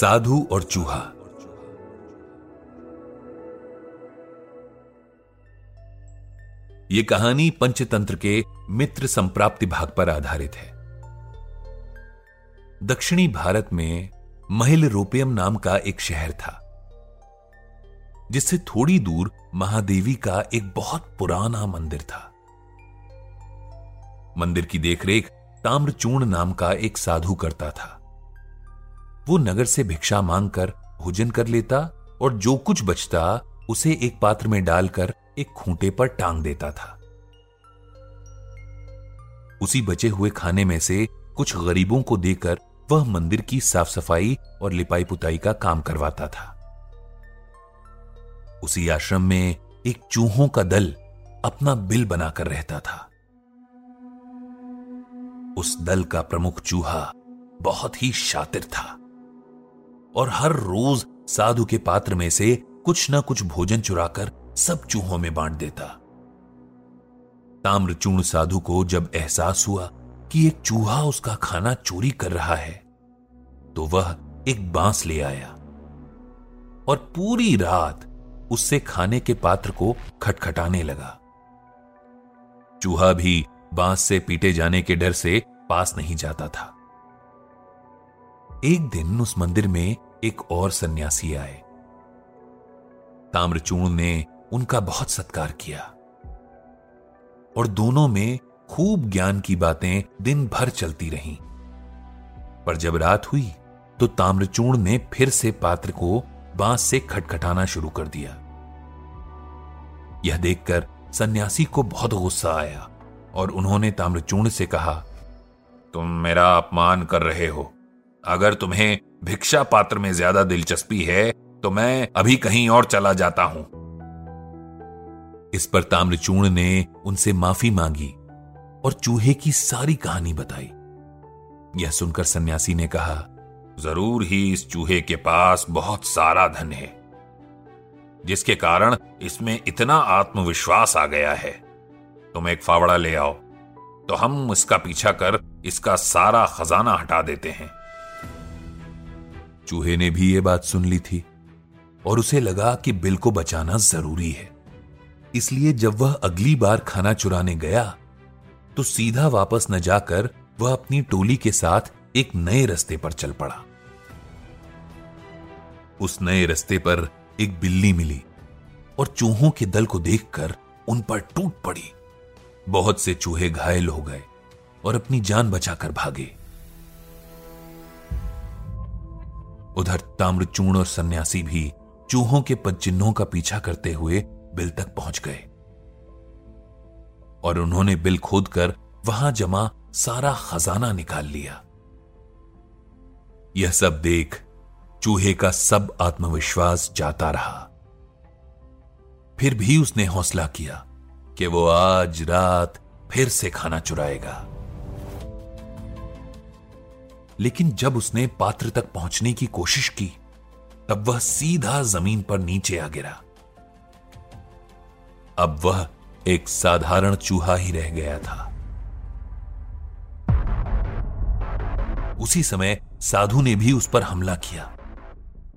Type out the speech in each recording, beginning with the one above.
साधु और चूहा। ये कहानी पंचतंत्र के मित्र संप्राप्ति भाग पर आधारित है। दक्षिणी भारत में महिल रोपियम नाम का एक शहर था, जिससे थोड़ी दूर महादेवी का एक बहुत पुराना मंदिर था। मंदिर की देखरेख ताम्रचूर्ण नाम का एक साधु करता था। वो नगर से भिक्षा मांगकर भोजन कर लेता और जो कुछ बचता, उसे एक पात्र में डालकर एक खूंटे पर टांग देता था। उसी बचे हुए खाने में से कुछ गरीबों को देकर वह मंदिर की साफ़ सफ़ाई और लिपाई पुताई का काम करवाता था। उसी आश्रम में एक चूहों का दल अपना बिल बनाकर रहता था। उस दल का प्रमुख चूहा बहुत ही शातिर था। और हर रोज साधु के पात्र में से कुछ ना कुछ भोजन चुराकर सब चूहों में बांट देता। ताम्रचूर्ण साधु को जब एहसास हुआ कि एक चूहा उसका खाना चोरी कर रहा है तो वह एक बाँस ले आया और पूरी रात उससे खाने के पात्र को खटखटाने लगा। चूहा भी बाँस से पीटे जाने के डर से पास नहीं जाता था। एक दिन उस मंदिर में एक और सन्यासी आए। ताम्रचूर्ण ने उनका बहुत सत्कार किया। और दोनों में खूब ज्ञान की बातें दिन भर चलती रहीं। पर जब रात हुई तो ताम्रचूर्ण ने फिर से पात्र को बाँस से खटखटाना शुरू कर दिया। यह देखकर सन्यासी को बहुत गुस्सा आया और उन्होंने ताम्रचूर्ण से कहा, तुम मेरा अपमान कर रहे हो। अगर तुम्हें भिक्षा पात्र में ज़्यादा दिलचस्पी है तो मैं अभी कहीं और चला जाता हूँ। इस पर ताम्रचूर्ण ने उनसे माफ़ी मांगी और चूहे की सारी कहानी बताई। यह सुनकर सन्यासी ने कहा, ज़रूर ही इस चूहे के पास बहुत सारा धन है, जिसके कारण इसमें इतना आत्मविश्वास आ गया है। तुम एक फावड़ा ले आओ तो हम इसका पीछा कर इसका सारा खजाना हटा देते हैं। चूहे ने भी यह बात सुन ली थी और उसे लगा कि बिल को बचाना ज़रूरी है। इसलिए जब वह अगली बार खाना चुराने गया तो सीधा वापस न जाकर वह अपनी टोली के साथ एक नए रास्ते पर चल पड़ा। उस नए रास्ते पर एक बिल्ली मिली और चूहों के दल को देखकर उन पर टूट पड़ी। बहुत से चूहे घायल हो गए और अपनी जान बचाकर भागे। उधर ताम्रचूर्ण और सन्यासी भी चूहों के पदचिन्हों का पीछा करते हुए बिल तक पहुँच गए। और उन्होंने बिल खोदकर वहाँ जमा सारा खजाना निकाल लिया। यह सब देख चूहे का सब आत्मविश्वास जाता रहा। फिर भी उसने हौसला किया कि वो आज रात फिर से खाना चुराएगा। लेकिन जब उसने पात्र तक पहुँचने की कोशिश की, तब वह सीधा ज़मीन पर नीचे आ गिरा। अब वह एक साधारण चूहा ही रह गया था। उसी समय साधु ने भी उस पर हमला किया।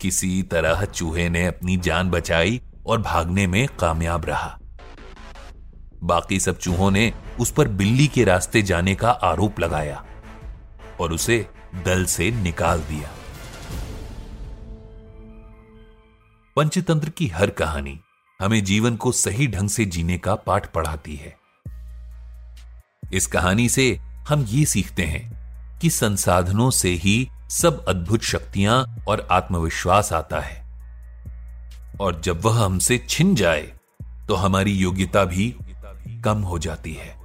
किसी तरह चूहे ने अपनी जान बचाई और भागने में कामयाब रहा। बाकी सब चूहों ने उस पर बिल्ली के रास्ते जाने का आरोप लगाया और उसे दल से निकाल दिया। पंचतंत्र की हर कहानी हमें जीवन को सही ढंग से जीने का पाठ पढ़ाती है। इस कहानी से हम ये सीखते हैं कि संसाधनों से ही सब अद्भुत शक्तियाँ और आत्मविश्वास आता है। और जब वह हमसे छिन जाए तो हमारी योग्यता भी कम हो जाती है।